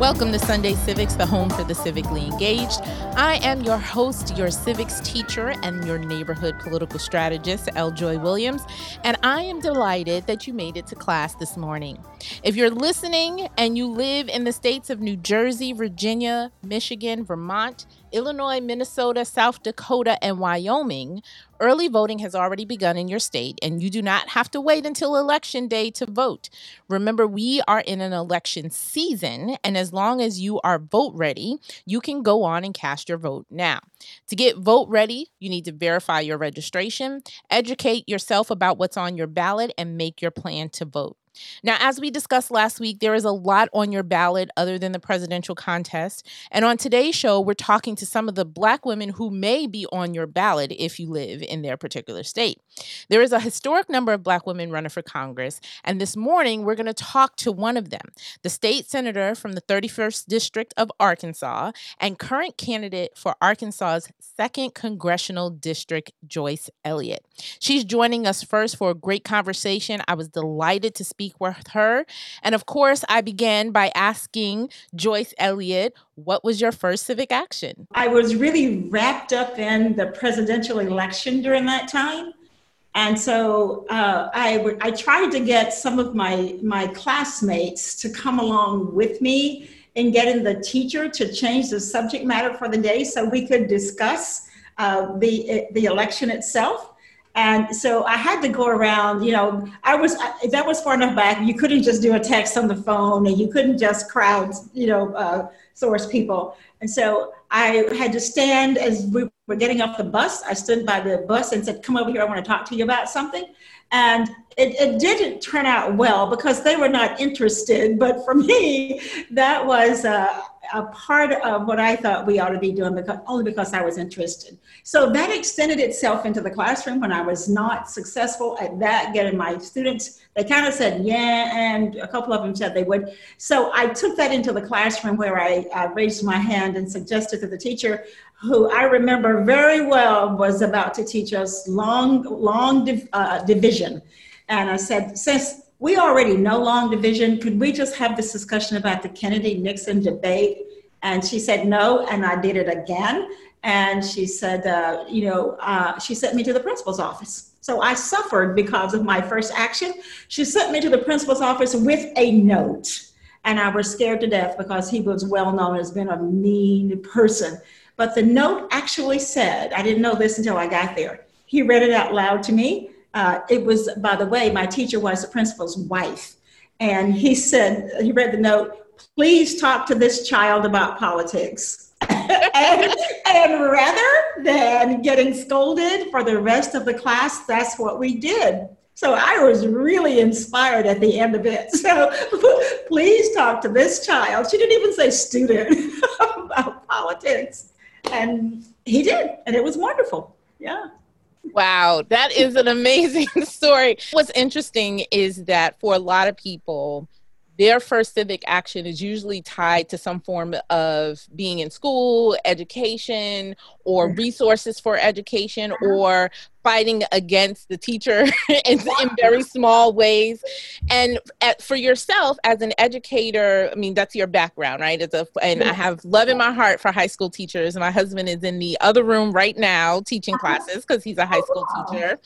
Welcome to Sunday Civics, the home for the civically engaged. I am your host, your civics teacher, and your neighborhood political strategist, L. Joy Williams, and I am delighted that you made it to class this morning. If you're listening and you live in the states of New Jersey, Virginia, Michigan, Vermont, Illinois, Minnesota, South Dakota, and Wyoming, early voting has already begun in your state, and you do not have to wait until election day to vote. Remember, we are in an election season, and as long as you are vote ready, you can go on and cast your vote now. To get vote ready, you need to verify your registration, educate yourself about what's on your ballot, and make your plan to vote. Now, as we discussed last week, there is a lot on your ballot other than the presidential contest. And on today's show, we're talking to some of the Black women who may be on your ballot if you live in their particular state. There is a historic number of Black women running for Congress. And this morning, we're going to talk to one of them, the state senator from the 31st District of Arkansas and current candidate for Arkansas's 2nd Congressional District, Joyce Elliott. She's joining us first for a great conversation. I was delighted to speak speak with her. And of course, I began by asking Joyce Elliott, what was your first civic action? I was really wrapped up in the presidential election during that time. And so uh, I, w- I tried to get some of my, my classmates to come along with me in getting the teacher to change the subject matter for the day so we could discuss uh, the, the election itself. And so I had to go around, you know, I was, if that was far enough back. You couldn't just do a text on the phone and you couldn't just crowd, you know, uh, source people. And so I had to stand as we were getting off the bus. I stood by the bus and said, come over here. I want to talk to you about something. And it, it didn't turn out well because they were not interested. But for me, that was, uh, a part of what I thought we ought to be doing because only because I was interested. So that extended itself into the classroom when I was not successful at that, getting my students, they kind of said, yeah, and a couple of them said they would. So I took that into the classroom where I, I raised my hand and suggested to the teacher, who I remember very well was about to teach us long, long div- uh, division. And I said, since we already know long division. Could we just have this discussion about the Kennedy Nixon debate? And she said no, and I did it again. And she said, uh, you know, uh, she sent me to the principal's office. So I suffered because of my first action. She sent me to the principal's office with a note. And I was scared to death because he was well known as being a mean person. But the note actually said, I didn't know this until I got there. He read it out loud to me. Uh, it was, by the way, my teacher was the principal's wife. And he said, he read the note, please talk to this child about politics. and, and, rather than getting scolded for the rest of the class, that's what we did. So I was really inspired at the end of it. So please talk to this child. She didn't even say student about politics. And he did, and it was wonderful. Yeah. Wow, that is an amazing story. What's interesting is that for a lot of people, their first civic action is usually tied to some form of being in school, education, or resources for education, or fighting against the teacher in, in, very small ways. And at, for yourself as an educator, I mean, that's your background, right? As a, and I have love in my heart for high school teachers. My husband is in the other room right now teaching classes because he's a high school teacher.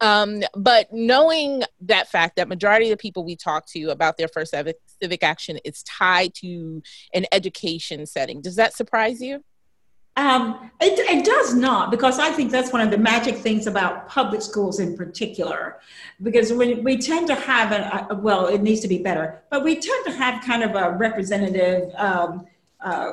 Um, but knowing that fact that majority of the people we talk to about their first civic, civic action is tied to an education setting, does that surprise you? Um, it, it, does not, because I think that's one of the magic things about public schools in particular. Because when we tend to have, a, a well, it needs to be better, but we tend to have kind of a representative um, uh,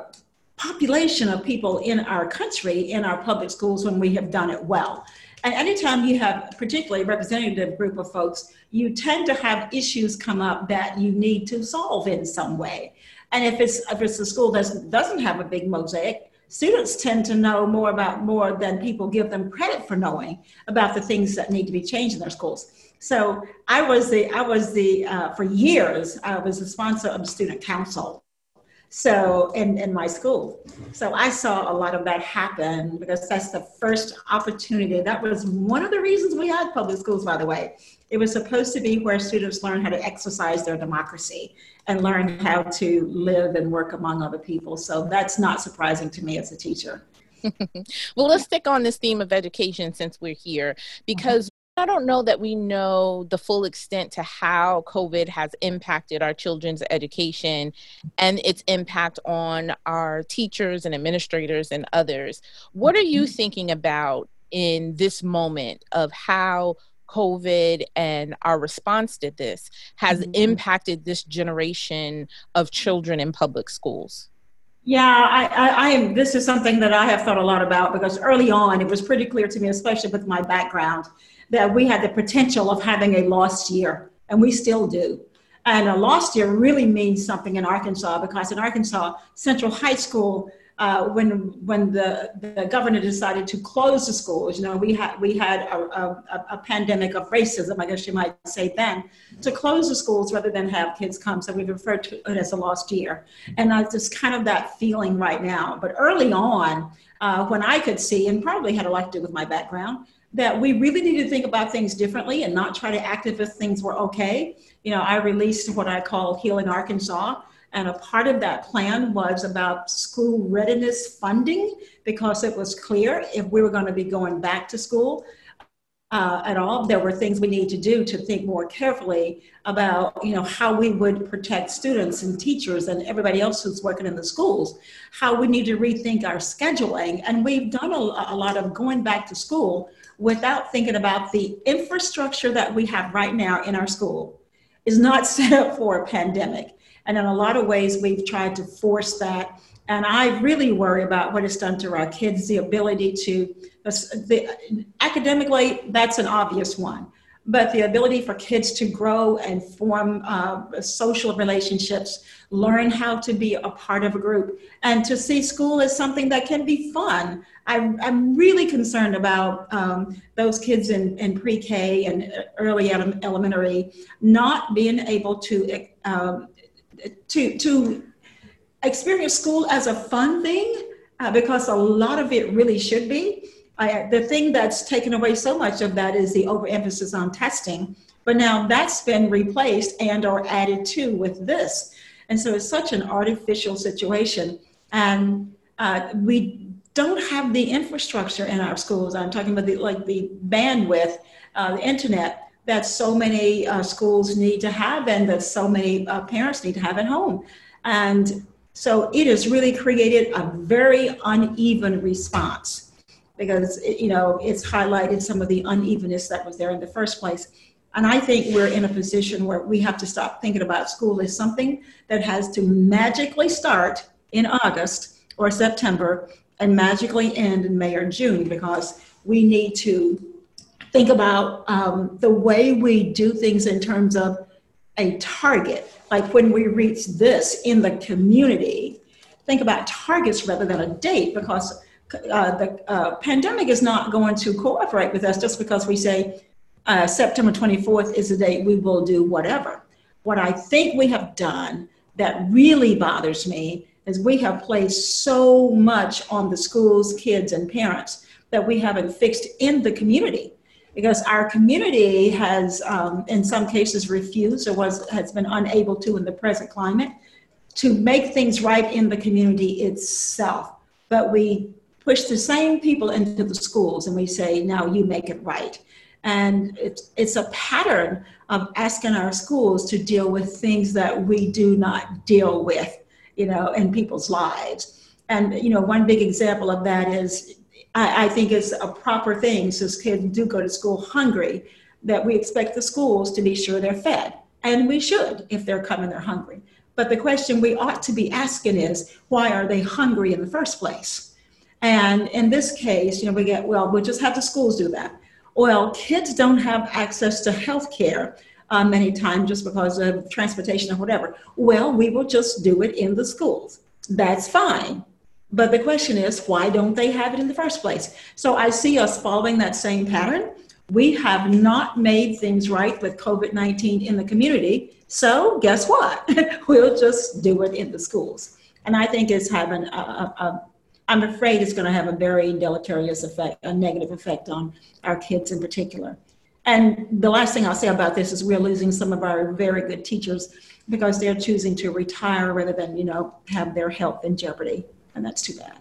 population of people in our country in our public schools when we have done it well. And anytime you have particularly a representative group of folks, you tend to have issues come up that you need to solve in some way. And if it's if it's a school that doesn't have a big mosaic, students tend to know more about more than people give them credit for knowing about the things that need to be changed in their schools. So I was the I was the uh, for years I was the sponsor of the student council. So in, in my school. So I saw a lot of that happen because that's the first opportunity. That was one of the reasons we had public schools, by the way. It was supposed to be where students learn how to exercise their democracy and learn how to live and work among other people. So that's not surprising to me as a teacher. well, let's stick on this theme of education since we're here, because I don't know that we know the full extent to how COVID has impacted our children's education and its impact on our teachers and administrators and others. What are you mm-hmm. thinking about in this moment of how COVID and our response to this has mm-hmm. impacted this generation of children in public schools? Yeah, I, I, I, am. This is something that I have thought a lot about because early on it was pretty clear to me, especially with my background, that we had the potential of having a lost year, and we still do. And a lost year really means something in Arkansas because in Arkansas, Central High School uh, when when the, the governor decided to close the schools, you know, we had we had a, a, a, pandemic of racism, I guess you might say then, to close the schools rather than have kids come. So we've referred to it as a lost year, and that's just kind of that feeling right now. But early on, uh, when I could see, and probably had a lot to do with my background, that we really need to think about things differently and not try to act as if things were okay. You know, I released what I call Healing Arkansas and a part of that plan was about school readiness funding because it was clear if we were going to be going back to school uh, at all, there were things we need to do to think more carefully about, you know, how we would protect students and teachers and everybody else who's working in the schools, how we need to rethink our scheduling. And we've done a, a lot of going back to school without thinking about the infrastructure that we have right now in our school is not set up for a pandemic. And in a lot of ways, we've tried to force that. And I really worry about what it's done to our kids, the ability to, the, academically, that's an obvious one. But the ability for kids to grow and form uh, social relationships, learn how to be a part of a group, and to see school as something that can be fun. I'm, I'm really concerned about um, those kids in, in pre K and early elementary not being able to um, to to experience school as a fun thing uh, because a lot of it really should be. I, the thing that's taken away so much of that is the overemphasis on testing, but now that's been replaced and or added to with this, and so it's such an artificial situation, and uh, we don't have the infrastructure in our schools. I'm talking about the like the bandwidth, uh, the internet that so many uh, schools need to have and that so many uh, parents need to have at home. And so it has really created a very uneven response because, it, you know, it's highlighted some of the unevenness that was there in the first place. And I think we're in a position where we have to stop thinking about school as something that has to magically start in August or September and magically end in May or June because we need to think about um, the way we do things in terms of a target. Like when we reach this in the community, think about targets rather than a date because uh, the uh, pandemic is not going to cooperate with us just because we say uh, September 24th is the date we will do whatever. What I think we have done that really bothers me is we have placed so much on the schools, kids, and parents that we haven't fixed in the community because our community has, um, in some cases, refused or was has been unable to in the present climate to make things right in the community itself. But we push the same people into the schools and we say, now you make it right. And it's, it's a pattern of asking our schools to deal with things that we do not deal with, you know, in people's lives. And, you know, one big example of that is I, I think it's a proper thing since kids do go to school hungry that we expect the schools to be sure they're fed. And we should if they're coming, they're hungry. But the question we ought to be asking is why are they hungry in the first place? And in this case, you know, we get, well, we'll just have the schools do that. Well, kids don't have access to health care uh, many times just because of transportation or whatever. Well, we will just do it in the schools. That's fine. But the question is, why don't they have it in the first place? So I see us following that same pattern. We have not made things right with COVID 19 in the community. So guess what? we'll just do it in the schools. And I think it's having a, a, I'm afraid it's going to have a very deleterious effect, a negative effect on our kids in particular. And the last thing I'll say about this is we're losing some of our very good teachers because they're choosing to retire rather than, you know, have their health in jeopardy. And that's too bad.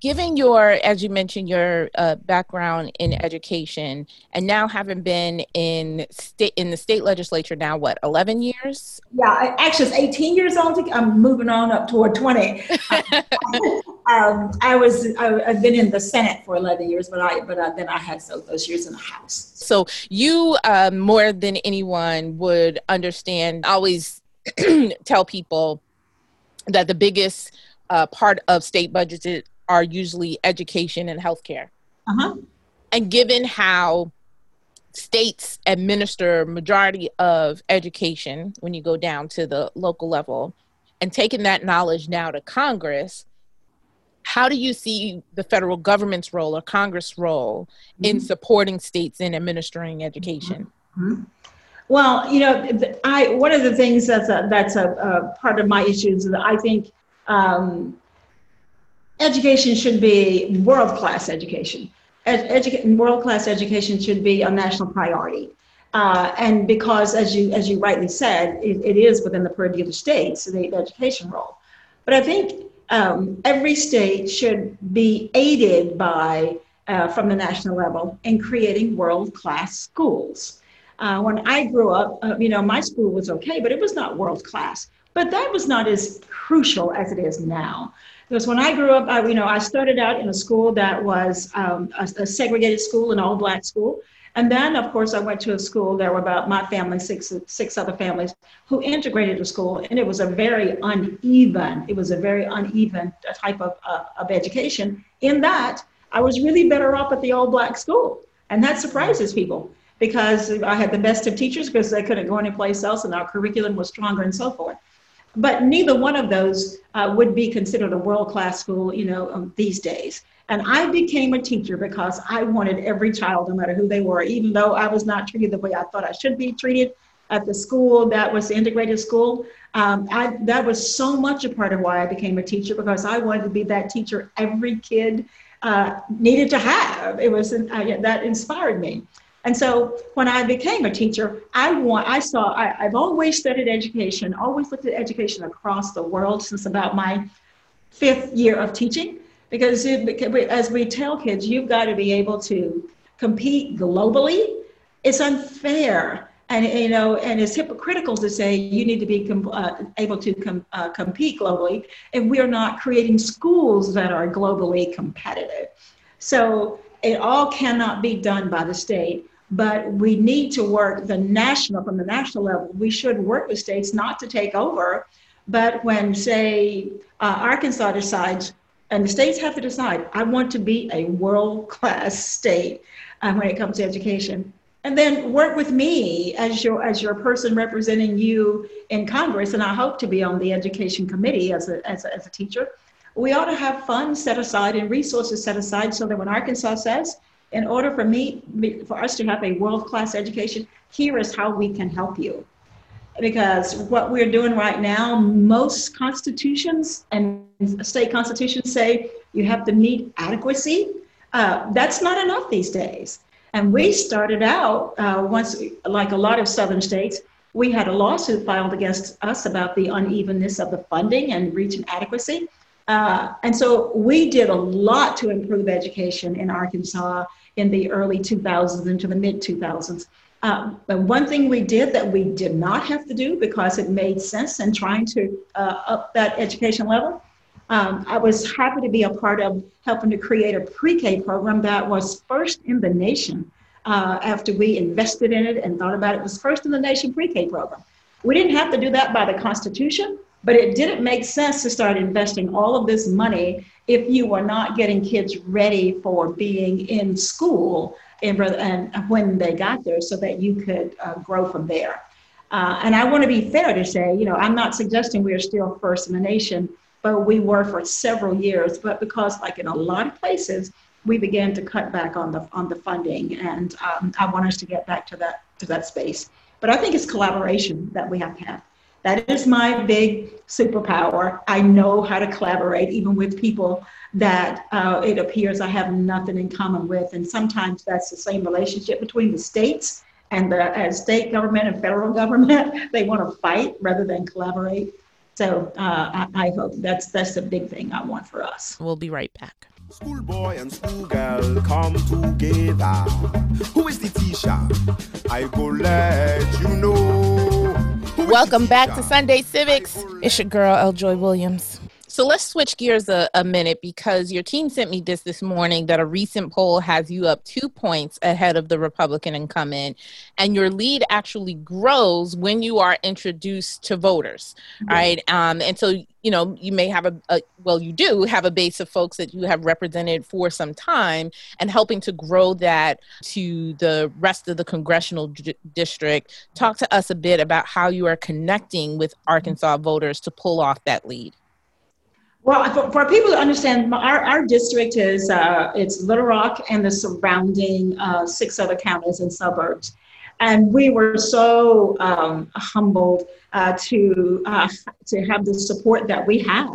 Given your as you mentioned your uh, background in education and now having been in state in the state legislature now what 11 years? Yeah actually it's 18 years old i'm moving on up toward 20 um, i was I, have been in the senate for 11 years but i but uh, then i had those, those years in the house. So you um, more than anyone would understand always tell people that the biggest uh, part of state budgets are usually education and healthcare. Uh-huh. And given how states administer majority of education when you go down to the local level and taking that knowledge now to Congress, how do you see the federal government's role or Congress' role mm-hmm. in supporting states in administering education? Mm-hmm. Well, you know, I one of the things that's a, that's a, a part of my issues that I think um, education should be world class education. Ed- world class education should be a national priority. Uh, and because, as you as you rightly said, it, it is within the purview of the states, the education role. But I think um, every state should be aided by, uh, from the national level, in creating world class schools. Uh, when I grew up, uh, you know, my school was okay, but it was not world class. But that was not as crucial as it is now. Because when I grew up, I, you know, I started out in a school that was um, a, a, segregated school, an all black school. And then, of course, I went to a school. There were about my family, six, six other families who integrated the school. And it was a very uneven, it was a very uneven type of, uh, of education in that I was really better off at the all black school. And that surprises people because I had the best of teachers because they couldn't go anyplace else and our curriculum was stronger and so forth but neither one of those uh, would be considered a world-class school, you know, um, these days. And I became a teacher because I wanted every child, no matter who they were, even though I was not treated the way I thought I should be treated at the school that was the integrated school. Um, I, that was so much a part of why I became a teacher because I wanted to be that teacher every kid uh, needed to have. It was uh, that inspired me. And so when I became a teacher, I want I saw I, have always studied education, always looked at education across the world since about my fifth year of teaching. Because it, as we tell kids, you've got to be able to compete globally. It's unfair and you know and it's hypocritical to say you need to be com- uh, able to com- uh, compete globally if we're not creating schools that are globally competitive so it all cannot be done by the state but we need to work the national from the national level we should work with states not to take over. But when say uh, arkansas decides and the states have to decide i want to be a world class state uh, when it comes to education. And then work with me as your as your person representing you in congress and i hope to be on the education committee as a, as a, as a teacher. We ought to have funds set aside and resources set aside so that when arkansas says in order for me, for us to have a world-class education, here is how we can help you. Because what we're doing right now, most constitutions and state constitutions say you have to meet adequacy. Uh, that's not enough these days. And we started out uh, once, like a lot of southern states, we had a lawsuit filed against us about the unevenness of the funding and reaching adequacy. Uh, and so we did a lot to improve education in Arkansas in the early 2000s into the mid 2000s. Um, but one thing we did that we did not have to do because it made sense in trying to uh, up that education level, um, I was happy to be a part of helping to create a pre K program that was first in the nation. Uh, after we invested in it and thought about it, it was first in the nation pre K program. We didn't have to do that by the Constitution, but it didn't make sense to start investing all of this money if you were not getting kids ready for being in school and, and when they got there so that you could uh, grow from there. Uh, and I want to be fair to say, you know, I'm not suggesting we are still first in the nation but we were for several years. But because, like in a lot of places, we began to cut back on the on the funding, and um, I want us to get back to that to that space. But I think it's collaboration that we have to have. That is my big superpower. I know how to collaborate, even with people that uh, it appears I have nothing in common with. And sometimes that's the same relationship between the states and the uh, state government and federal government. they want to fight rather than collaborate. So uh, I, I hope that's that's the big thing I want for us. We'll be right back. Schoolboy and schoolgirl come together. Who is the teacher? I go let you know. Welcome back to Sunday Civics. It's your girl, L. Joy Williams. So let's switch gears a, a, minute because your team sent me this this morning that a recent poll has you up two points ahead of the Republican incumbent, and your lead actually grows when you are introduced to voters, mm-hmm. right? Um, and so you know you may have a, a, well you do have a base of folks that you have represented for some time and helping to grow that to the rest of the congressional d- district talk to us a bit about how you are connecting with arkansas voters to pull off that lead well, for, for, people to understand, our, our district is uh, it's Little Rock and the surrounding uh, six other counties and suburbs, and we were so um, humbled uh, to uh, to have the support that we have.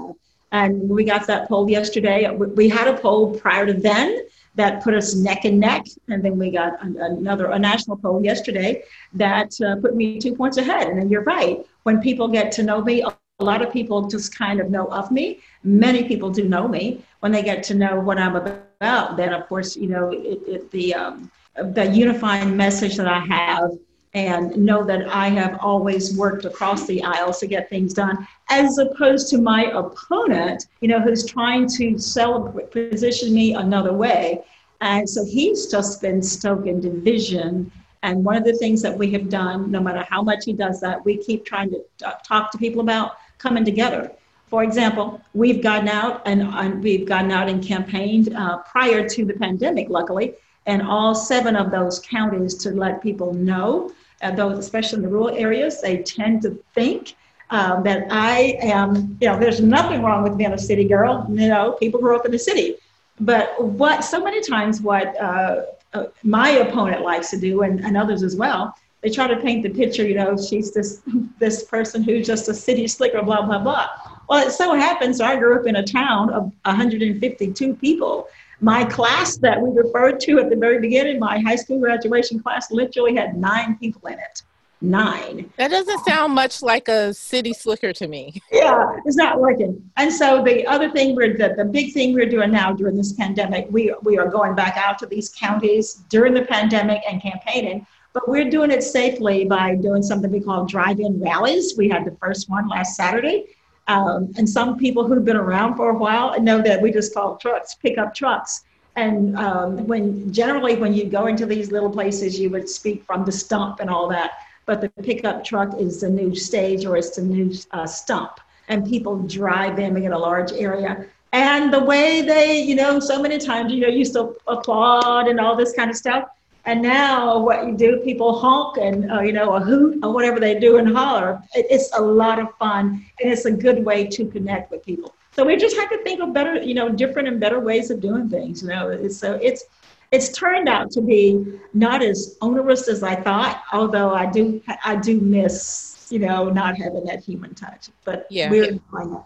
And we got that poll yesterday. We had a poll prior to then that put us neck and neck, and then we got another a national poll yesterday that uh, put me two points ahead. And then you're right. When people get to know me, a lot of people just kind of know of me. Many people do know me. When they get to know what I'm about, then of course, you know, it, it, the um, the unifying message that I have, and know that I have always worked across the aisles to get things done, as opposed to my opponent, you know, who's trying to sell position me another way. And so he's just been stoking division and one of the things that we have done, no matter how much he does that, we keep trying to talk to people about coming together. For example, we've gotten out and, we've gotten out and campaigned uh, prior to the pandemic, luckily, and all seven of those counties to let people know, uh, those especially in the rural areas, they tend to think um, that I am, you know, there's nothing wrong with being a city girl. You know, people grew up in the city. But what so many times what uh, uh, my opponent likes to do, and, and others as well, they try to paint the picture, you know, she's this this person who's just a city slicker, blah blah blah. Well, it so happens I grew up in a town of 152 people. My class that we referred to at the very beginning, my high school graduation class, literally had nine people in it. Nine. That doesn't sound much like a city slicker to me. Yeah, it's not working. And so the other thing we're the, the big thing we're doing now during this pandemic, we we are going back out to these counties during the pandemic and campaigning but we're doing it safely by doing something we call drive-in rallies. We had the first one last Saturday. Um, and some people who've been around for a while know that we just call trucks, pickup trucks. And um, when generally when you go into these little places, you would speak from the stump and all that. But the pickup truck is the new stage or it's the new uh, stump. And people drive in in a large area. And the way they, you know, so many times, you know, you still applaud and all this kind of stuff and now, what you do, people honk and uh, you know a hoot or whatever they do and holler. It's a lot of fun, and it's a good way to connect with people. So we just have to think of better, you know, different and better ways of doing things. You know, so it's it's turned out to be not as onerous as I thought. Although I do I do miss you know not having that human touch, but yeah, we're enjoying it.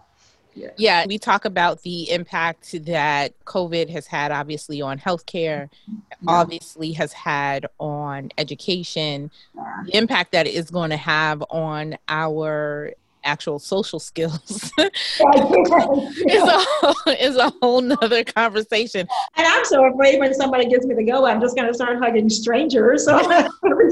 Yeah. yeah, we talk about the impact that COVID has had, obviously, on healthcare, yeah. obviously, has had on education, yeah. the impact that it is going to have on our actual social skills is, a, is a whole nother conversation. And I'm so afraid when somebody gives me the go, I'm just going to start hugging strangers.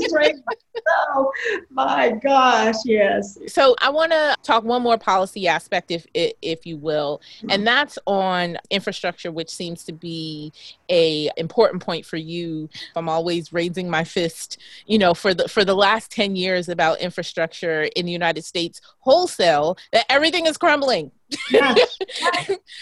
So my gosh, yes. So I want to talk one more policy aspect, if if you will, hmm. and that's on infrastructure, which seems to be a important point for you. I'm always raising my fist, you know, for the for the last 10 years about infrastructure in the United States wholesale that everything is crumbling.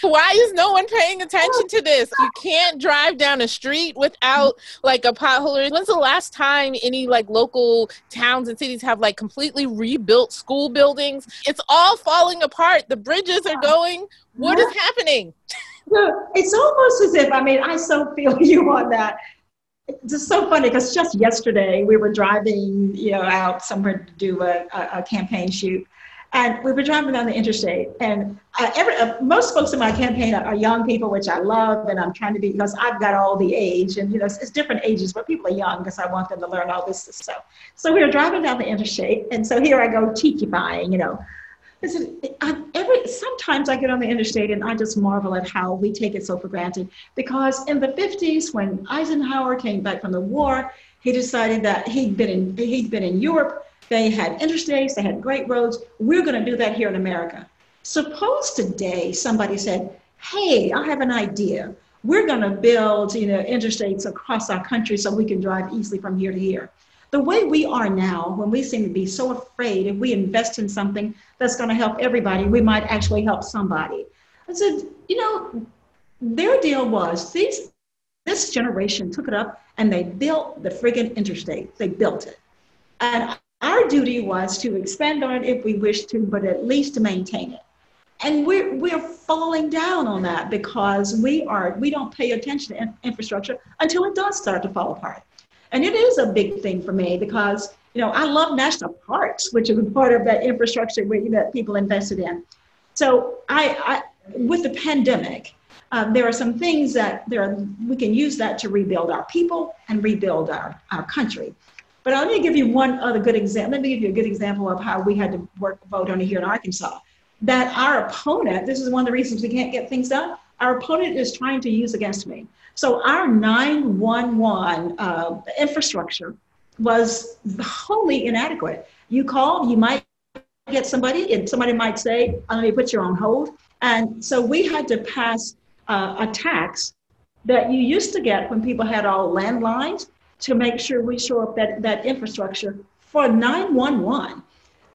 Why is no one paying attention to this? You can't drive down a street without like a pothole. When's the last time any like local towns and cities have like completely rebuilt school buildings? It's all falling apart. The bridges are going. What is happening? it's almost as if, I mean, I so feel you on that. It's just so funny because just yesterday we were driving, you know, out somewhere to do a, a, a campaign shoot, and we were driving down the interstate. And uh, every, uh, most folks in my campaign are, are, young people, which I love, and I'm trying to be because I've got all the age, and you know, it's, it's different ages, but people are young because I want them to learn all this stuff. So we were driving down the interstate, and so here I go teachifying, you know Listen, I, every sometimes I get on the interstate and I just marvel at how we take it so for granted. Because in the 50s, when Eisenhower came back from the war, he decided that he'd been in he'd been in Europe. They had interstates, they had great roads. We're going to do that here in America. Suppose today somebody said, "Hey, I have an idea. We're going to build, you know, interstates across our country so we can drive easily from here to here." the way we are now, when we seem to be so afraid, if we invest in something that's going to help everybody, we might actually help somebody. I said, you know, their deal was these this generation took it up and they built the friggin' interstate. They built it. And our duty was to expand on it if we wish to, but at least to maintain it. And we're, we're falling down on that because we are we don't pay attention to infrastructure until it does start to fall apart. And it is a big thing for me because, you know, I love national parks, which is a part of that infrastructure that people invested in. So I, I with the pandemic, um, there are some things that there are, we can use that to rebuild our people and rebuild our, our country. But let me give you one other good example. Let me give you a good example of how we had to work vote on it here in Arkansas. That our opponent, this is one of the reasons we can't get things done, our opponent is trying to use against me. So our 911 uh, infrastructure was wholly inadequate. You call, you might get somebody, and somebody might say, "Let me put you on hold." And so we had to pass uh, a tax that you used to get when people had all landlines to make sure we show up that, that infrastructure for 911.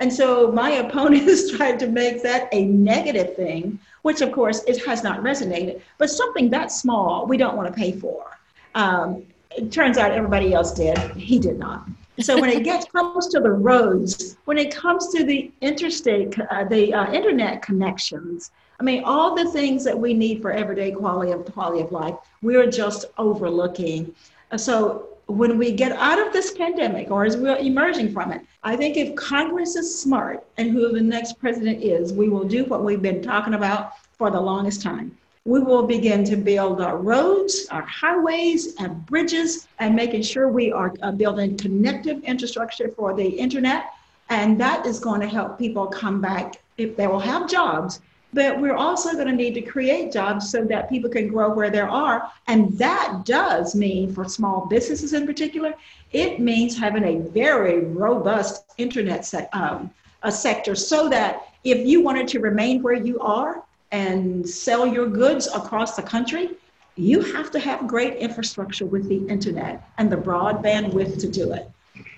And so my opponents tried to make that a negative thing which of course it has not resonated, but something that small we don't want to pay for. Um, it turns out everybody else did. He did not. So when it gets comes to the roads, when it comes to the interstate, uh, the uh, internet connections, I mean, all the things that we need for everyday quality of quality of life, we're just overlooking. So when we get out of this pandemic or as we're emerging from it, I think if Congress is smart and who the next president is, we will do what we've been talking about for the longest time. We will begin to build our roads, our highways, and bridges, and making sure we are uh, building connective infrastructure for the internet. And that is going to help people come back if they will have jobs but we're also going to need to create jobs so that people can grow where there are. And that does mean, for small businesses in particular, it means having a very robust internet se- um, a sector so that if you wanted to remain where you are and sell your goods across the country, you have to have great infrastructure with the internet and the broadband width to do it.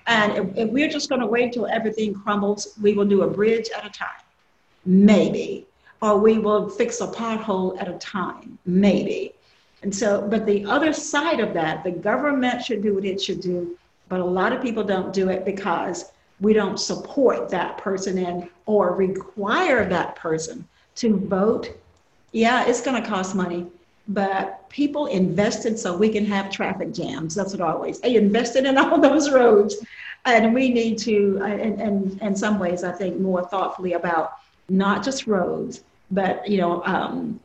And if, if we're just going to wait till everything crumbles, we will do a bridge at a time. Maybe or we will fix a pothole at a time, maybe. And so, but the other side of that, the government should do what it should do, but a lot of people don't do it because we don't support that person and or require that person to vote. Yeah, it's going to cost money, but people invested so we can have traffic jams. That's what always. They invested in all those roads, and we need to, uh, and, and in some ways, I think more thoughtfully about not just roads, but you know, um,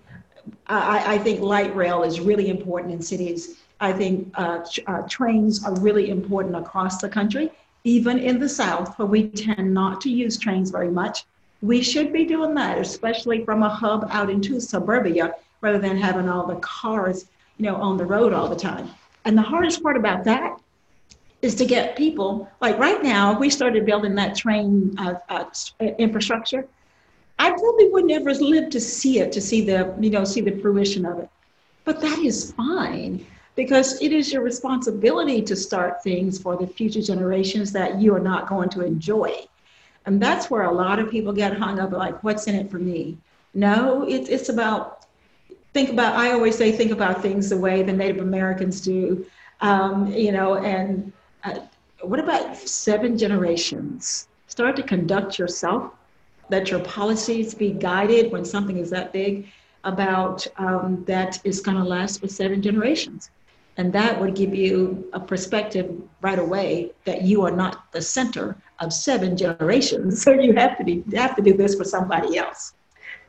I, I, think light rail is really important in cities. I think uh, uh, trains are really important across the country, even in the South, where we tend not to use trains very much. We should be doing that, especially from a hub out into suburbia, rather than having all the cars, you know, on the road all the time. And the hardest part about that is to get people, like right now, we started building that train uh, uh infrastructure I probably would never live to see it, to see the, you know, see the fruition of it. But that is fine. because it is your responsibility to start things for the future generations that you are not going to enjoy. And that's where a lot of people get hung up like, what's in it for me? No, it's, it's about, think about, I always say, think about things the way the Native Americans do, um, you know, and uh, what about seven generations? Start to conduct yourself, let your policies be guided when something is that big about um, that is going to last for seven generations. And that would give you a perspective right away that you are not the center of seven generations. So you have to be you have to do this for somebody else.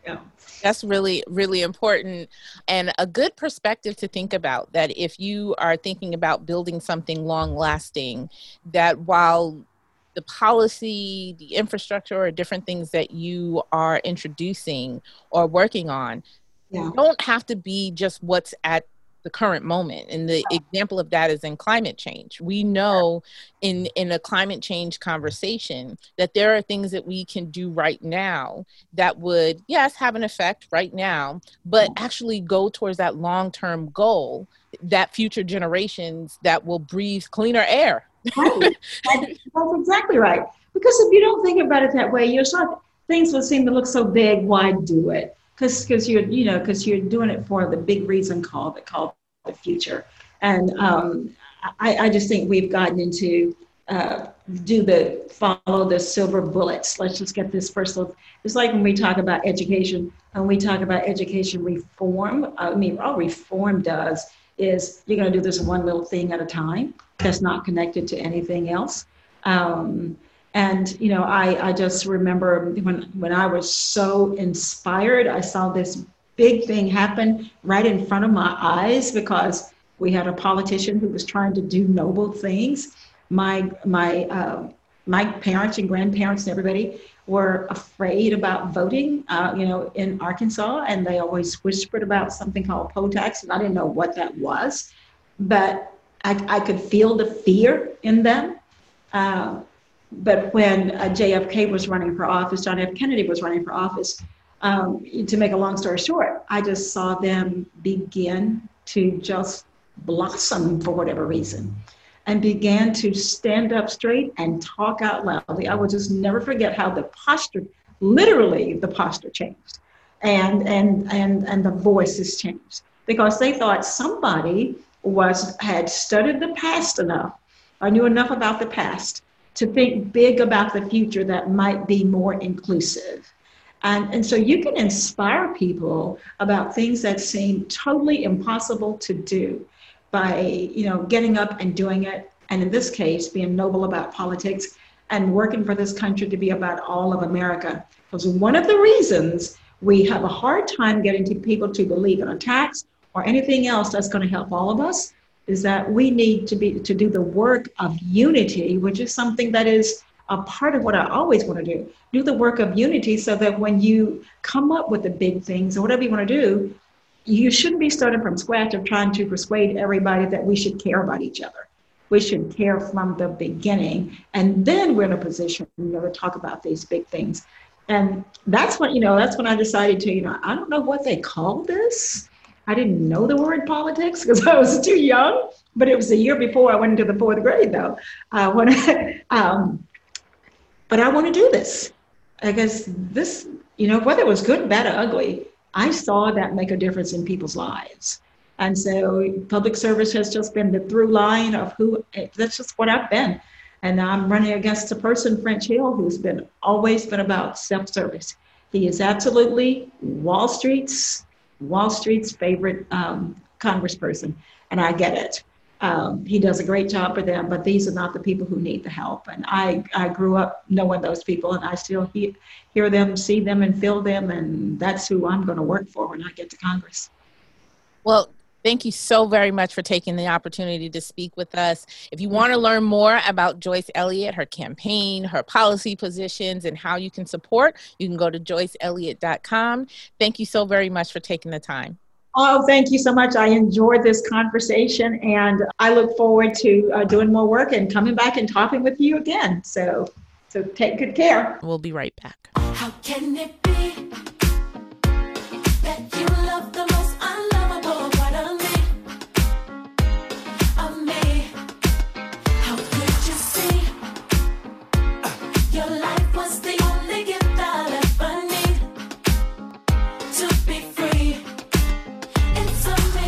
Yeah. That's really, really important and a good perspective to think about that if you are thinking about building something long lasting, that while the policy, the infrastructure, or different things that you are introducing or working on yeah. don't have to be just what's at the current moment. And the example of that is in climate change. We know in in a climate change conversation that there are things that we can do right now that would yes have an effect right now but actually go towards that long-term goal that future generations that will breathe cleaner air right. that's, exactly right. Because if you don't think about it that way you're things will seem to look so big. Why do it? Because because you're you know because you're doing it for the big reason called the called the future. And um, I, I just think we've gotten into uh, do the follow the silver bullets. Let's just get this first look. It's like when we talk about education and we talk about education reform i mean all reform does is you're going to do this one little thing at a time that's not connected to anything else. Um, and you know I, I just remember when when i was so inspired i saw this big thing happen right in front of my eyes because we had a politician who was trying to do noble things. My my uh, my parents and grandparents and everybody were afraid about voting, uh, you know, in Arkansas, and they always whispered about something called poll tax, and I didn't know what that was, but I, I could feel the fear in them. Uh, but when uh, JFK was running for office, John F. Kennedy was running for office, um, to make a long story short, I just saw them begin to just blossom for whatever reason and began to stand up straight and talk out loudly. I will just never forget how the posture, literally the posture changed and, and, and, and the voices changed because they thought somebody was, had studied the past enough I knew enough about the past to think big about the future that might be more inclusive. And, and so you can inspire people about things that seem totally impossible to do by you know getting up and doing it and in this case being noble about politics and working for this country to be about all of america because one of the reasons we have a hard time getting people to believe in a tax or anything else that's going to help all of us is that we need to be to do the work of unity, which is something that is a part of what I always want to do. Do the work of unity so that when you come up with the big things or whatever you want to do, you shouldn't be starting from scratch of trying to persuade everybody that we should care about each other. We should care from the beginning, and then we're in a position you know, to talk about these big things. And that's when you know that's when I decided to you know I don't know what they call this I didn't know the word politics because I was too young, but it was a year before I went into the fourth grade, though. Uh, I, um, but I want to do this because this, you know, whether it was good, bad, or ugly, I saw that make a difference in people's lives. And so public service has just been the through line of who, that's just what I've been. And I'm running against a person, French Hill, who's been always been about self service. He is absolutely Wall Street's Wall Street's favorite um, congressperson, and I get it. Um, he does a great job for them, but these are not the people who need the help. And I, I grew up knowing those people, and I still he, hear them, see them, and feel them, and that's who I'm going to work for when I get to Congress. Well, Thank you so very much for taking the opportunity to speak with us. If you want to learn more about Joyce Elliott, her campaign, her policy positions, and how you can support, you can go to joyceelliott.com. Thank you so very much for taking the time. Oh, thank you so much. I enjoyed this conversation and I look forward to uh, doing more work and coming back and talking with you again. So, so take good care. We'll be right back.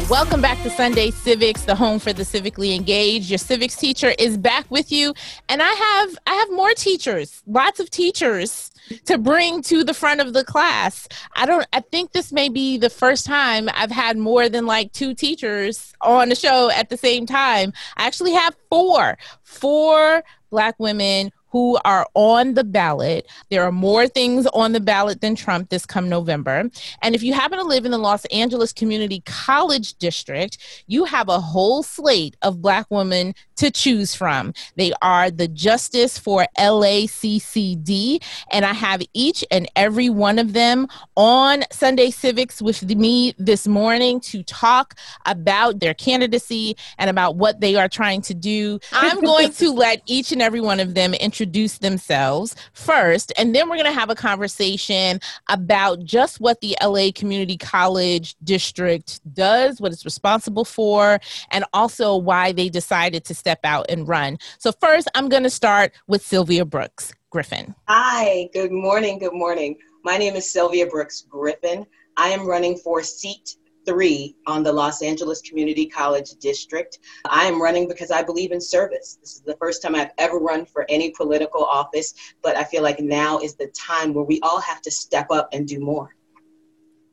Welcome back to Sunday Civics, the home for the civically engaged. Your civics teacher is back with you, and I have I have more teachers, lots of teachers to bring to the front of the class. I don't I think this may be the first time I've had more than like two teachers on the show at the same time. I actually have four. Four black women who are on the ballot. There are more things on the ballot than Trump this come November. And if you happen to live in the Los Angeles Community College District, you have a whole slate of Black women to choose from. They are the Justice for LACCD, and I have each and every one of them on Sunday Civics with me this morning to talk about their candidacy and about what they are trying to do. I'm going to let each and every one of them introduce introduce themselves first, and then we're going to have a conversation about just what the LA Community College District does, what it's responsible for, and also why they decided to step out and run. So, first, I'm going to start with Sylvia Brooks Griffin. Hi, good morning. Good morning. My name is Sylvia Brooks Griffin. I am running for seat three on the Los Angeles Community College District. I am running because I believe in service. This is the first time I've ever run for any political office, but I feel like now is the time where we all have to step up and do more.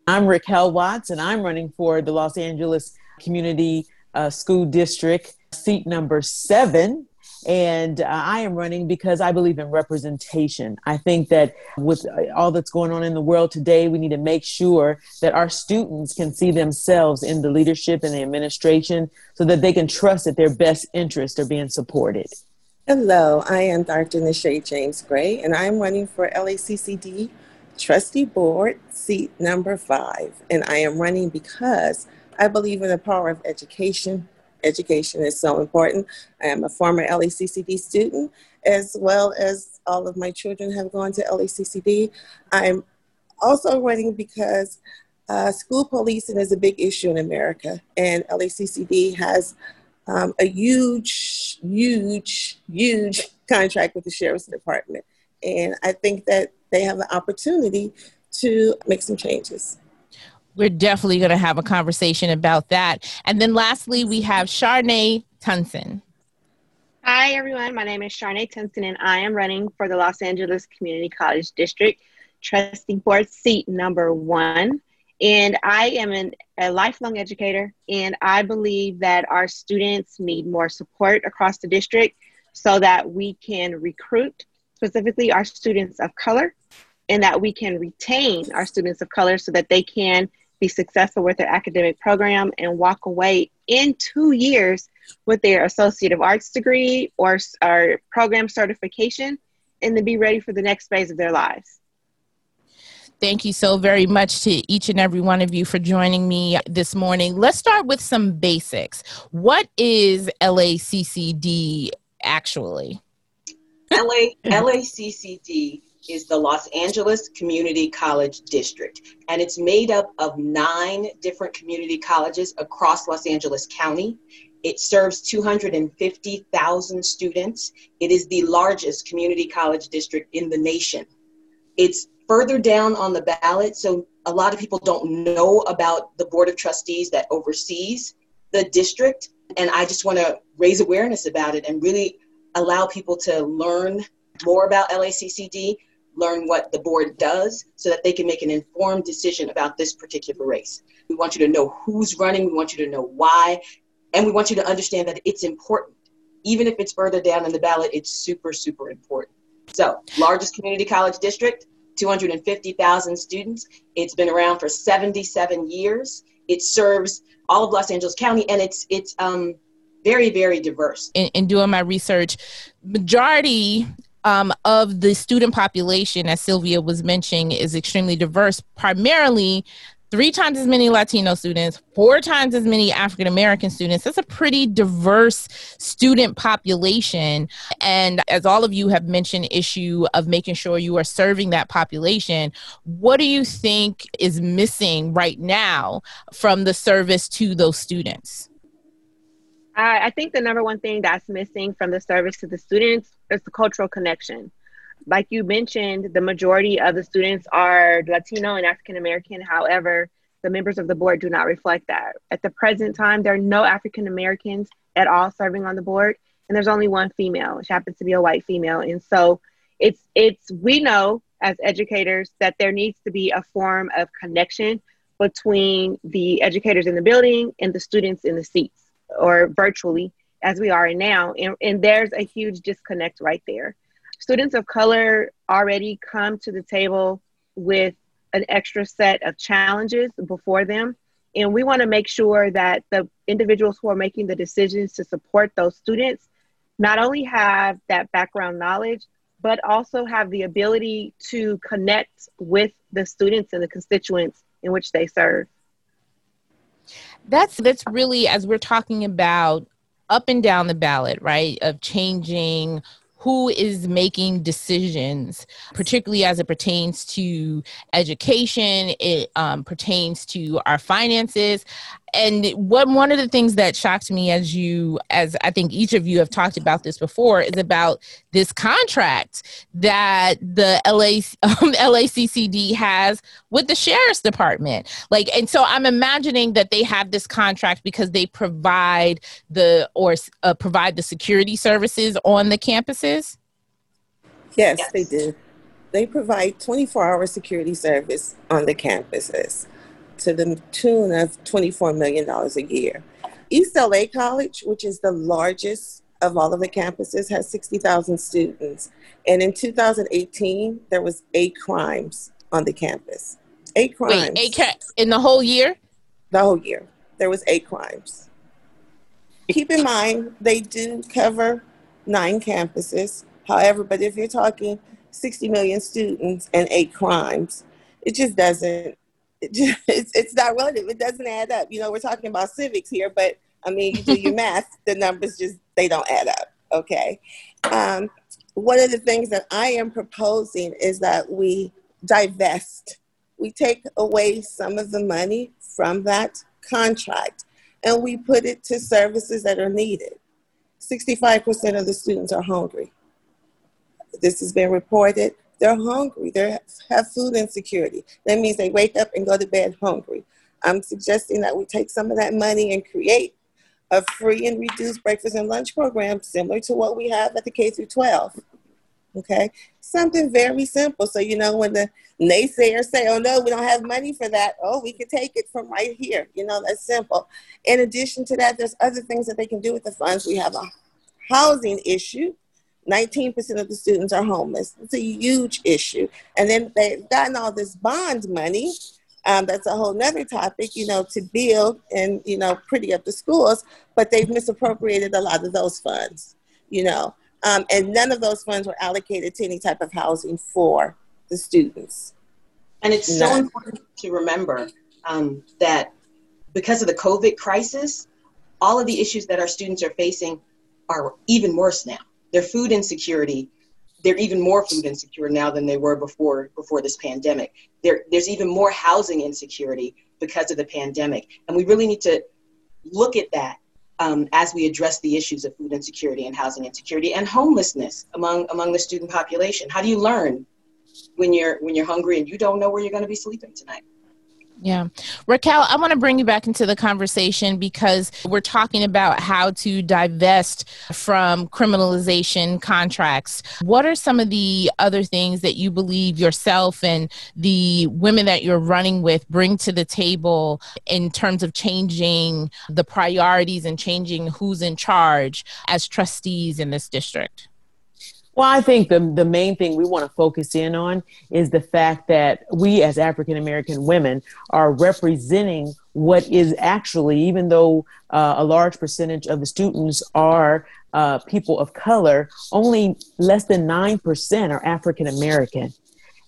I'm Raquel Watts, and I'm running for the Los Angeles Community uh, School District, seat number seven. And uh, I am running because I believe in representation. I think that with all that's going on in the world today, we need to make sure that our students can see themselves in the leadership and the administration so that they can trust that their best interests are being supported. Hello, I am Dr. Nisha James Gray, and I'm running for LACCD Trustee Board, seat number five. And I am running because I believe in the power of education education is so important. I am a former LACCD student, as well as all of my children have gone to LACCD. I'm also running because uh, school policing is a big issue in America, and LACCD has um, a huge, huge, huge contract with the Sheriff's Department. And I think that they have an opportunity to make some changes we're definitely going to have a conversation about that. And then lastly, we have Charnay Tunson. Hi, everyone. My name is Charnay Tunson, and I am running for the Los Angeles Community College District Trustee Board seat number one. And I am an, a lifelong educator, and I believe that our students need more support across the district so that we can recruit specifically our students of color and that we can retain our students of color so that they can be successful with their academic program and walk away in two years with their Associate of Arts degree or, or program certification and then be ready for the next phase of their lives. Thank you so very much to each and every one of you for joining me this morning. Let's start with some basics. What is LACCD actually? LA, LACCD is the Los Angeles Community College District, and it's made up of nine different community colleges across Los Angeles County. It serves 250,000 students. It is the largest community college district in the nation. It's further down on the ballot, so a lot of people don't know about the Board of Trustees that oversees the district. And I just want to raise awareness about it and really allow people to learn more about LACCD learn what the board does so that they can make an informed decision about this particular race. We want you to know who's running, we want you to know why, and we want you to understand that it's important. Even if it's further down in the ballot, it's super, super important. So, largest community college district, 250,000 students. It's been around for 77 years. It serves all of Los Angeles County, and it's it's um, very, very diverse. In, in doing my research, majority um, of the student population, as Sylvia was mentioning, is extremely diverse, primarily three times as many Latino students, four times as many African American students. That's a pretty diverse student population. And as all of you have mentioned, issue of making sure you are serving that population. What do you think is missing right now from the service to those students? I, I think the number one thing that's missing from the service to the students is the cultural connection. Like you mentioned, the majority of the students are Latino and African American. However, the members of the board do not reflect that. At the present time, there are no African Americans at all serving on the board, and there's only one female. which happens to be a white female, and so it's it's we know as educators that there needs to be a form of connection between the educators in the building and the students in the seats or virtually as we are now and, and there's a huge disconnect right there students of color already come to the table with an extra set of challenges before them and we want to make sure that the individuals who are making the decisions to support those students not only have that background knowledge but also have the ability to connect with the students and the constituents in which they serve. That's that's really as we're talking about up and down the ballot, right? Of changing who is making decisions, particularly as it pertains to education, it um, pertains to our finances and what one of the things that shocked me as you as i think each of you have talked about this before is about this contract that the LA, um, laccd has with the sheriff's department. Like and so i'm imagining that they have this contract because they provide the or uh, provide the security services on the campuses? Yes, yes. they do. They provide 24 hour security service on the campuses to the tune of $24 million a year. East LA College, which is the largest of all of the campuses, has 60,000 students. And in 2018, there was eight crimes on the campus. Eight crimes. Wait, eight ca- in the whole year? The whole year. There was eight crimes. Keep in mind, they do cover nine campuses. However, but if you're talking 60 million students and eight crimes, it just doesn't it's, it's not relative. It doesn't add up. You know, we're talking about civics here, but I mean, you do your math, the numbers just, they don't add up. Okay. Um, one of the things that I am proposing is that we divest, we take away some of the money from that contract and we put it to services that are needed. 65% of the students are hungry. This has been reported. They're hungry. They have food insecurity. That means they wake up and go to bed hungry. I'm suggesting that we take some of that money and create a free and reduced breakfast and lunch program similar to what we have at the K through 12. Okay, something very simple. So you know when the naysayers say, "Oh no, we don't have money for that," oh, we can take it from right here. You know that's simple. In addition to that, there's other things that they can do with the funds. We have a housing issue 19% of the students are homeless. It's a huge issue. And then they've gotten all this bond money. Um, that's a whole nother topic, you know, to build and, you know, pretty up the schools, but they've misappropriated a lot of those funds, you know. Um, and none of those funds were allocated to any type of housing for the students. And it's none. so important to remember um, that because of the COVID crisis, all of the issues that our students are facing are even worse now their food insecurity they're even more food insecure now than they were before before this pandemic. There, there's even more housing insecurity because of the pandemic. And we really need to look at that um, as we address the issues of food insecurity and housing insecurity and homelessness among among the student population. How do you learn when you're when you're hungry and you don't know where you're going to be sleeping tonight yeah. Raquel, I want to bring you back into the conversation because we're talking about how to divest from criminalization contracts. What are some of the other things that you believe yourself and the women that you're running with bring to the table in terms of changing the priorities and changing who's in charge as trustees in this district? Well, I think the, the main thing we want to focus in on is the fact that we as African American women are representing what is actually, even though uh, a large percentage of the students are uh, people of color, only less than 9% are African American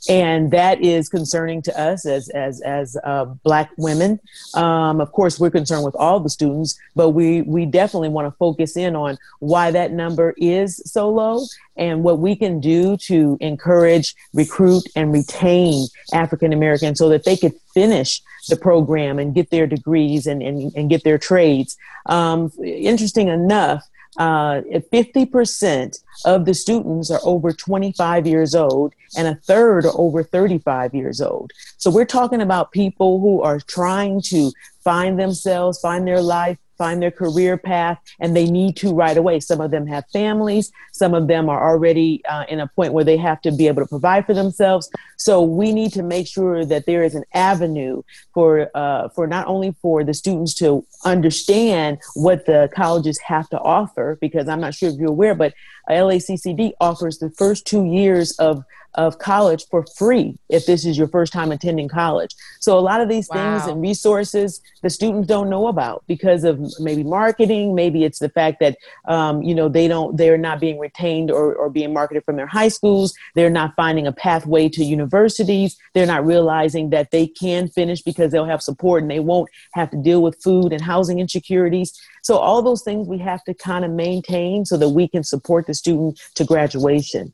and that is concerning to us as as as uh, black women. Um, of course, we're concerned with all the students, but we we definitely want to focus in on why that number is so low and what we can do to encourage, recruit, and retain African Americans so that they could finish the program and get their degrees and and, and get their trades. Um, interesting enough. Uh, 50% of the students are over 25 years old and a third are over 35 years old. So we're talking about people who are trying to find themselves, find their life, find their career path, and they need to right away. Some of them have families, some of them are already uh, in a point where they have to be able to provide for themselves. So we need to make sure that there is an avenue for uh, for not only for the students to understand what the colleges have to offer, because I'm not sure if you're aware, but LACCD offers the first two years of of college for free if this is your first time attending college. So a lot of these wow. things and resources the students don't know about because of maybe marketing, maybe it's the fact that um, you know they don't they're not being retained or, or being marketed from their high schools. They're not finding a pathway to universities. They're not realizing that they can finish because they'll have support and they won't have to deal with food and housing insecurities. So all those things we have to kind of maintain so that we can support the student to graduation.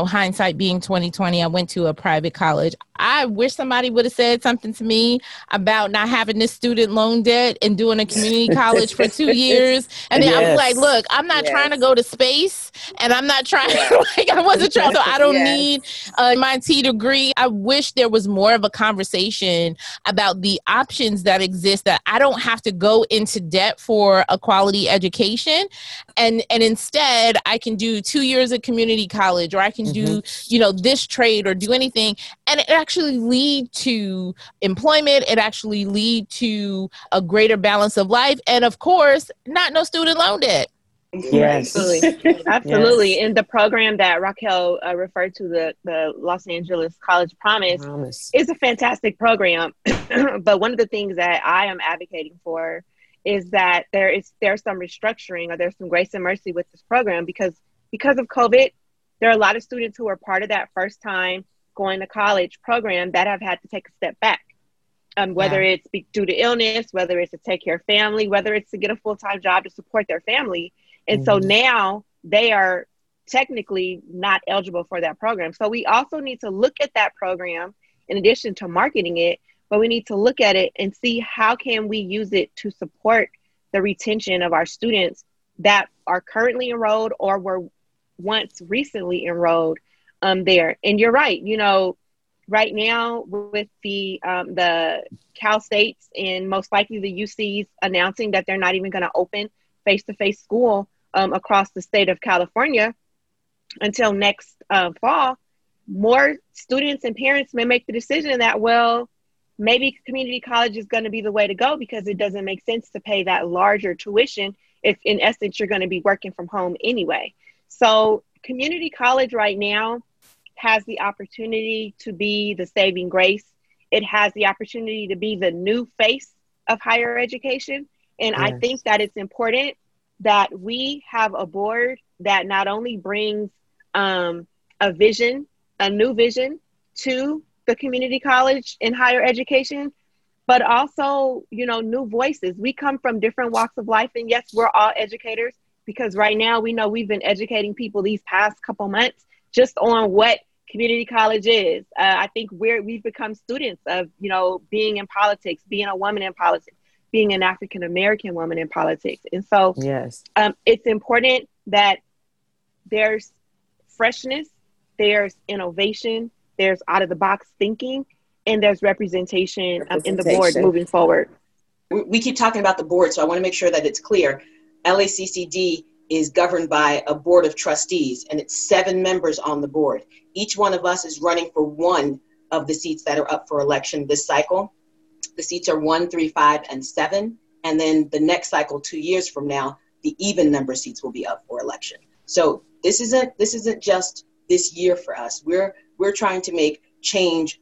Oh, hindsight being 2020 i went to a private college i wish somebody would have said something to me about not having this student loan debt and doing a community college for two years and then yes. i was like look i'm not yes. trying to go to space and i'm not trying like i wasn't trying so i don't yes. need a mit degree i wish there was more of a conversation about the options that exist that i don't have to go into debt for a quality education and and instead i can do two years of community college or i can can mm-hmm. do you know this trade or do anything and it actually lead to employment it actually lead to a greater balance of life and of course not no student loan debt Yes, absolutely, absolutely. Yes. And the program that Raquel uh, referred to, the the Los Angeles College Promise, Promise, is a fantastic program. but one of the things that I am advocating for is that there is there's some restructuring or there's some grace and mercy with this program because because of COVID, there are a lot of students who are part of that first time going to college program that have had to take a step back. Um, whether yeah. it's due to illness, whether it's to take care of family, whether it's to get a full time job to support their family. And mm-hmm. so now they are technically not eligible for that program. So we also need to look at that program in addition to marketing it, but we need to look at it and see how can we use it to support the retention of our students that are currently enrolled or were once recently enrolled um, there. And you're right, you know, right now with the um, the Cal States and most likely the UCs announcing that they're not even going to open face to face school um, across the state of California until next uh, fall, more students and parents may make the decision that, well, maybe community college is going to be the way to go because it doesn't make sense to pay that larger tuition if, in essence, you're going to be working from home anyway. So, community college right now has the opportunity to be the saving grace. It has the opportunity to be the new face of higher education. And yes. I think that it's important that we have a board that not only brings um, a vision, a new vision to the community college in higher education, but also, you know, new voices. We come from different walks of life, and yes, we're all educators, because right now we know we've been educating people these past couple months just on what community college is. Uh, I think we're we've become students of you know being in politics, being a woman in politics, being an African American woman in politics, and so yes, um, it's important that there's freshness, there's innovation, there's out of the box thinking, and there's representation, representation. Um, in the board moving forward. We keep talking about the board, so I want to make sure that it's clear LACCD is governed by a board of trustees, and it's seven members on the board. Each one of us is running for one of the seats that are up for election this cycle. The seats are one, three, five, and seven. And then the next cycle, two years from now, the even number seats will be up for election. So this isn't this isn't just this year for us. We're we're trying to make change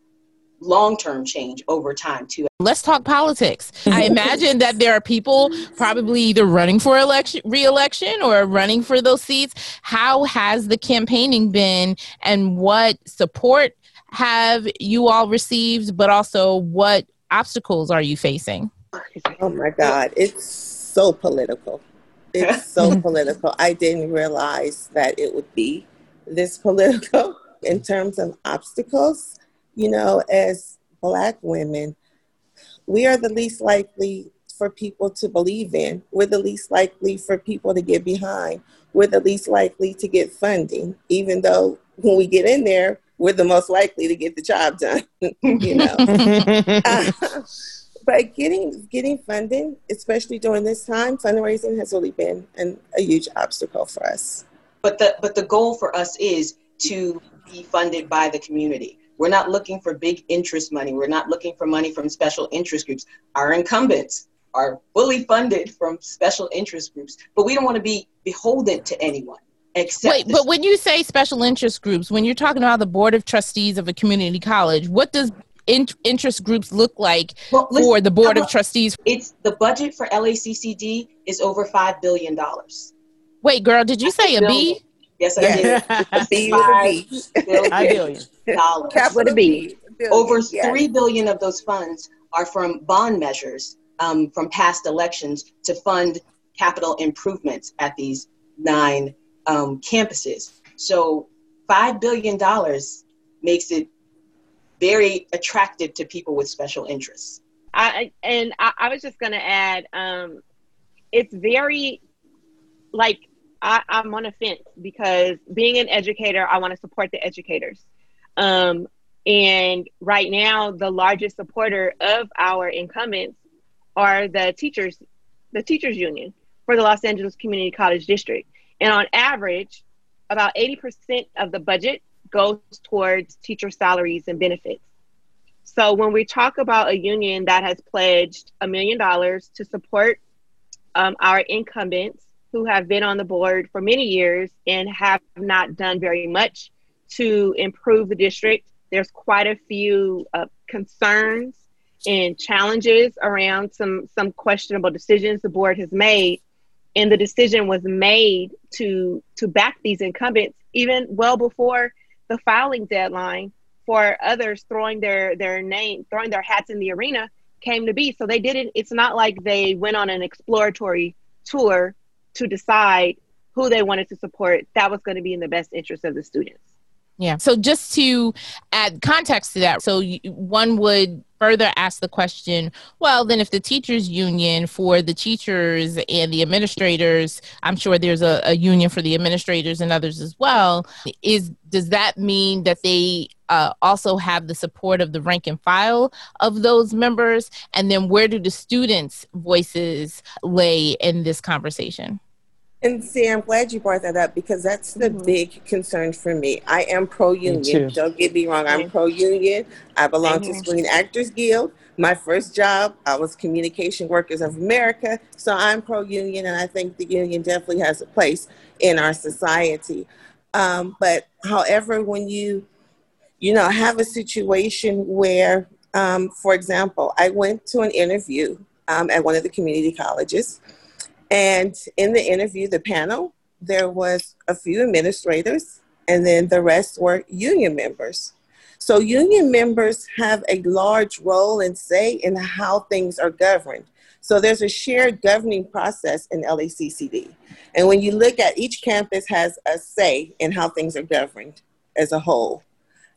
long term change over time too. Let's talk politics. I imagine that there are people probably either running for election re-election or running for those seats. How has the campaigning been and what support have you all received, but also what obstacles are you facing? Oh my God, it's so political. It's so political. I didn't realize that it would be this political in terms of obstacles you know, as Black women, we are the least likely for people to believe in. We're the least likely for people to get behind. We're the least likely to get funding, even though when we get in there, we're the most likely to get the job done. you know. uh, but getting getting funding, especially during this time, fundraising has really been an, a huge obstacle for us. But the but the goal for us is to be funded by the community. We're not looking for big interest money. We're not looking for money from special interest groups. Our incumbents are fully funded from special interest groups, but we don't want to be beholden to anyone. Except Wait, but when you say special interest groups, when you're talking about the board of trustees of a community college, what does in- interest groups look like well, listen, for the board of trustees? It's the budget for LACCD is over five billion dollars. Wait, girl, did you say a B? Yes, I did. a B with a B. Five billion dollars. Cap with. Billion, over yes. three billion of those funds are from bond measures um, from past elections to fund capital improvements at these nine um, campuses. So five billion dollars makes it very attractive to people with special interests. I and I, I was just going to add, um, it's very like I, I'm on a fence because being an educator, I want to support the educators. Um, and right now, the largest supporter of our incumbents are the teachers, the teachers union for the Los Angeles Community College District. And on average, about 80% of the budget goes towards teacher salaries and benefits. So when we talk about a union that has pledged a million dollars to support um, our incumbents who have been on the board for many years and have not done very much to improve the district, there's quite a few uh, concerns and challenges around some some questionable decisions the board has made. And the decision was made to to back these incumbents even well before the filing deadline for others throwing their their name throwing their hats in the arena came to be. So they didn't it's not like they went on an exploratory tour to decide who they wanted to support that was going to be in the best interest of the students yeah. So just to add context to that, so one would further ask the question well, then if the teachers' union for the teachers and the administrators, I'm sure there's a, a union for the administrators and others as well, is does that mean that they uh, also have the support of the rank and file of those members? And then where do the students' voices lay in this conversation? And see, I'm glad you brought that up because that's the mm-hmm. big concern for me. I am pro union. Don't get me wrong, I'm pro union. I belong mm-hmm. to Screen Actors Guild. My first job, I was Communication Workers of America. So I'm pro union, and I think the union definitely has a place in our society. Um, but however, when you, you know, have a situation where, um, for example, I went to an interview um, at one of the community colleges and in the interview, the panel, there was a few administrators, and then the rest were union members. So union members have a large role and say in how things are governed. So there's a shared governing process in LACCD. And when you look at each campus has a say in how things are governed as a whole.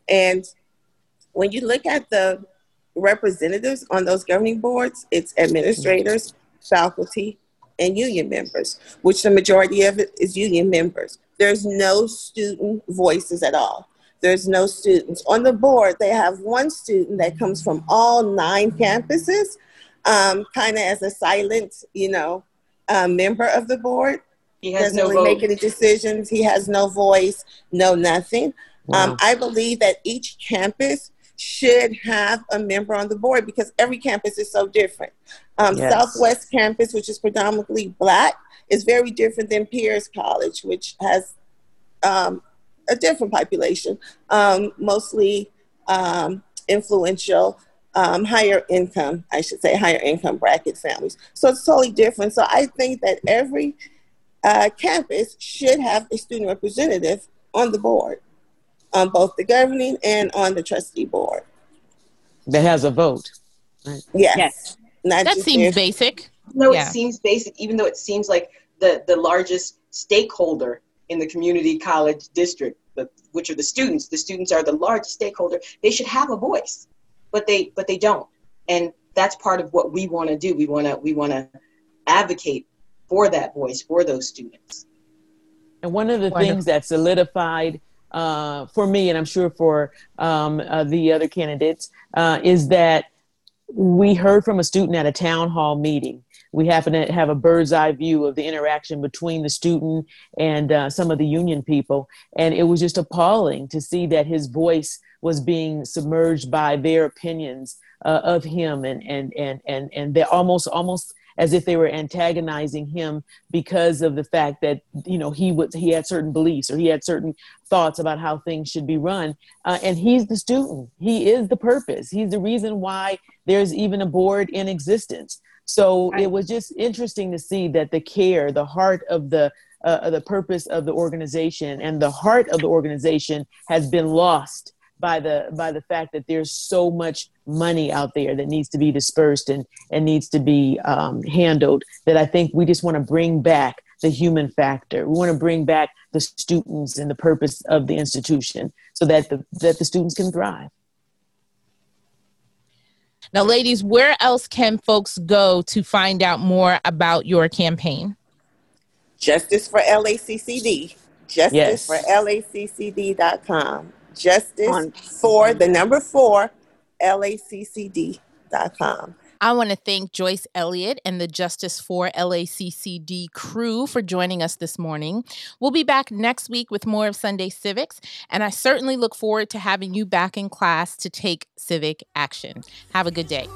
And when you look at the representatives on those governing boards, it's administrators, faculty, and union members, which the majority of it is union members. There's no student voices at all. There's no students. On the board, they have one student that comes from all nine campuses, um, kind of as a silent, you know, uh, member of the board. He has doesn't no really vote. make any decisions. He has no voice, no nothing. Wow. Um, I believe that each campus should have a member on the board because every campus is so different. Um, yes. Southwest campus, which is predominantly black, is very different than Pierce College, which has um, a different population, um, mostly um, influential, um, higher income, I should say, higher income bracket families. So it's totally different. So I think that every uh, campus should have a student representative on the board on both the governing and on the trustee board. That has a vote. Right? Yes. yes. that seems basic. No, yeah. it seems basic, even though it seems like the, the largest stakeholder in the community college district, which are the students. The students are the largest stakeholder. They should have a voice, but they but they don't. And that's part of what we want to do. We want to we want to advocate for that voice for those students. And one of the Wonderful. things that solidified uh, for me, and I'm sure for um, uh, the other candidates, uh, is that we heard from a student at a town hall meeting. We happen to have a bird's eye view of the interaction between the student and uh, some of the union people. And it was just appalling to see that his voice was being submerged by their opinions uh, of him and, and, and, and, and they're almost, almost as if they were antagonizing him because of the fact that you know he was he had certain beliefs or he had certain thoughts about how things should be run. Uh, and he's the student. He is the purpose. He's the reason why there's even a board in existence. So right. it was just interesting to see that the care the heart of the uh, the purpose of the organization and the heart of the organization has been lost by the by the fact that there's so much money out there that needs to be dispersed and and needs to be um, handled that I think we just want to bring back the human factor. We want to bring back the students and the purpose of the institution so that the that the students can thrive. Now, ladies, where else can folks go to find out more about your campaign? Justice for LACCD. Justice yes. for LACCD.com justice on, for the number four, laccd.com. I want to thank Joyce Elliott and the Justice for LACCD crew for joining us this morning. We'll be back next week with more of Sunday Civics, and I certainly look forward to having you back in class to take civic action. Have a good day.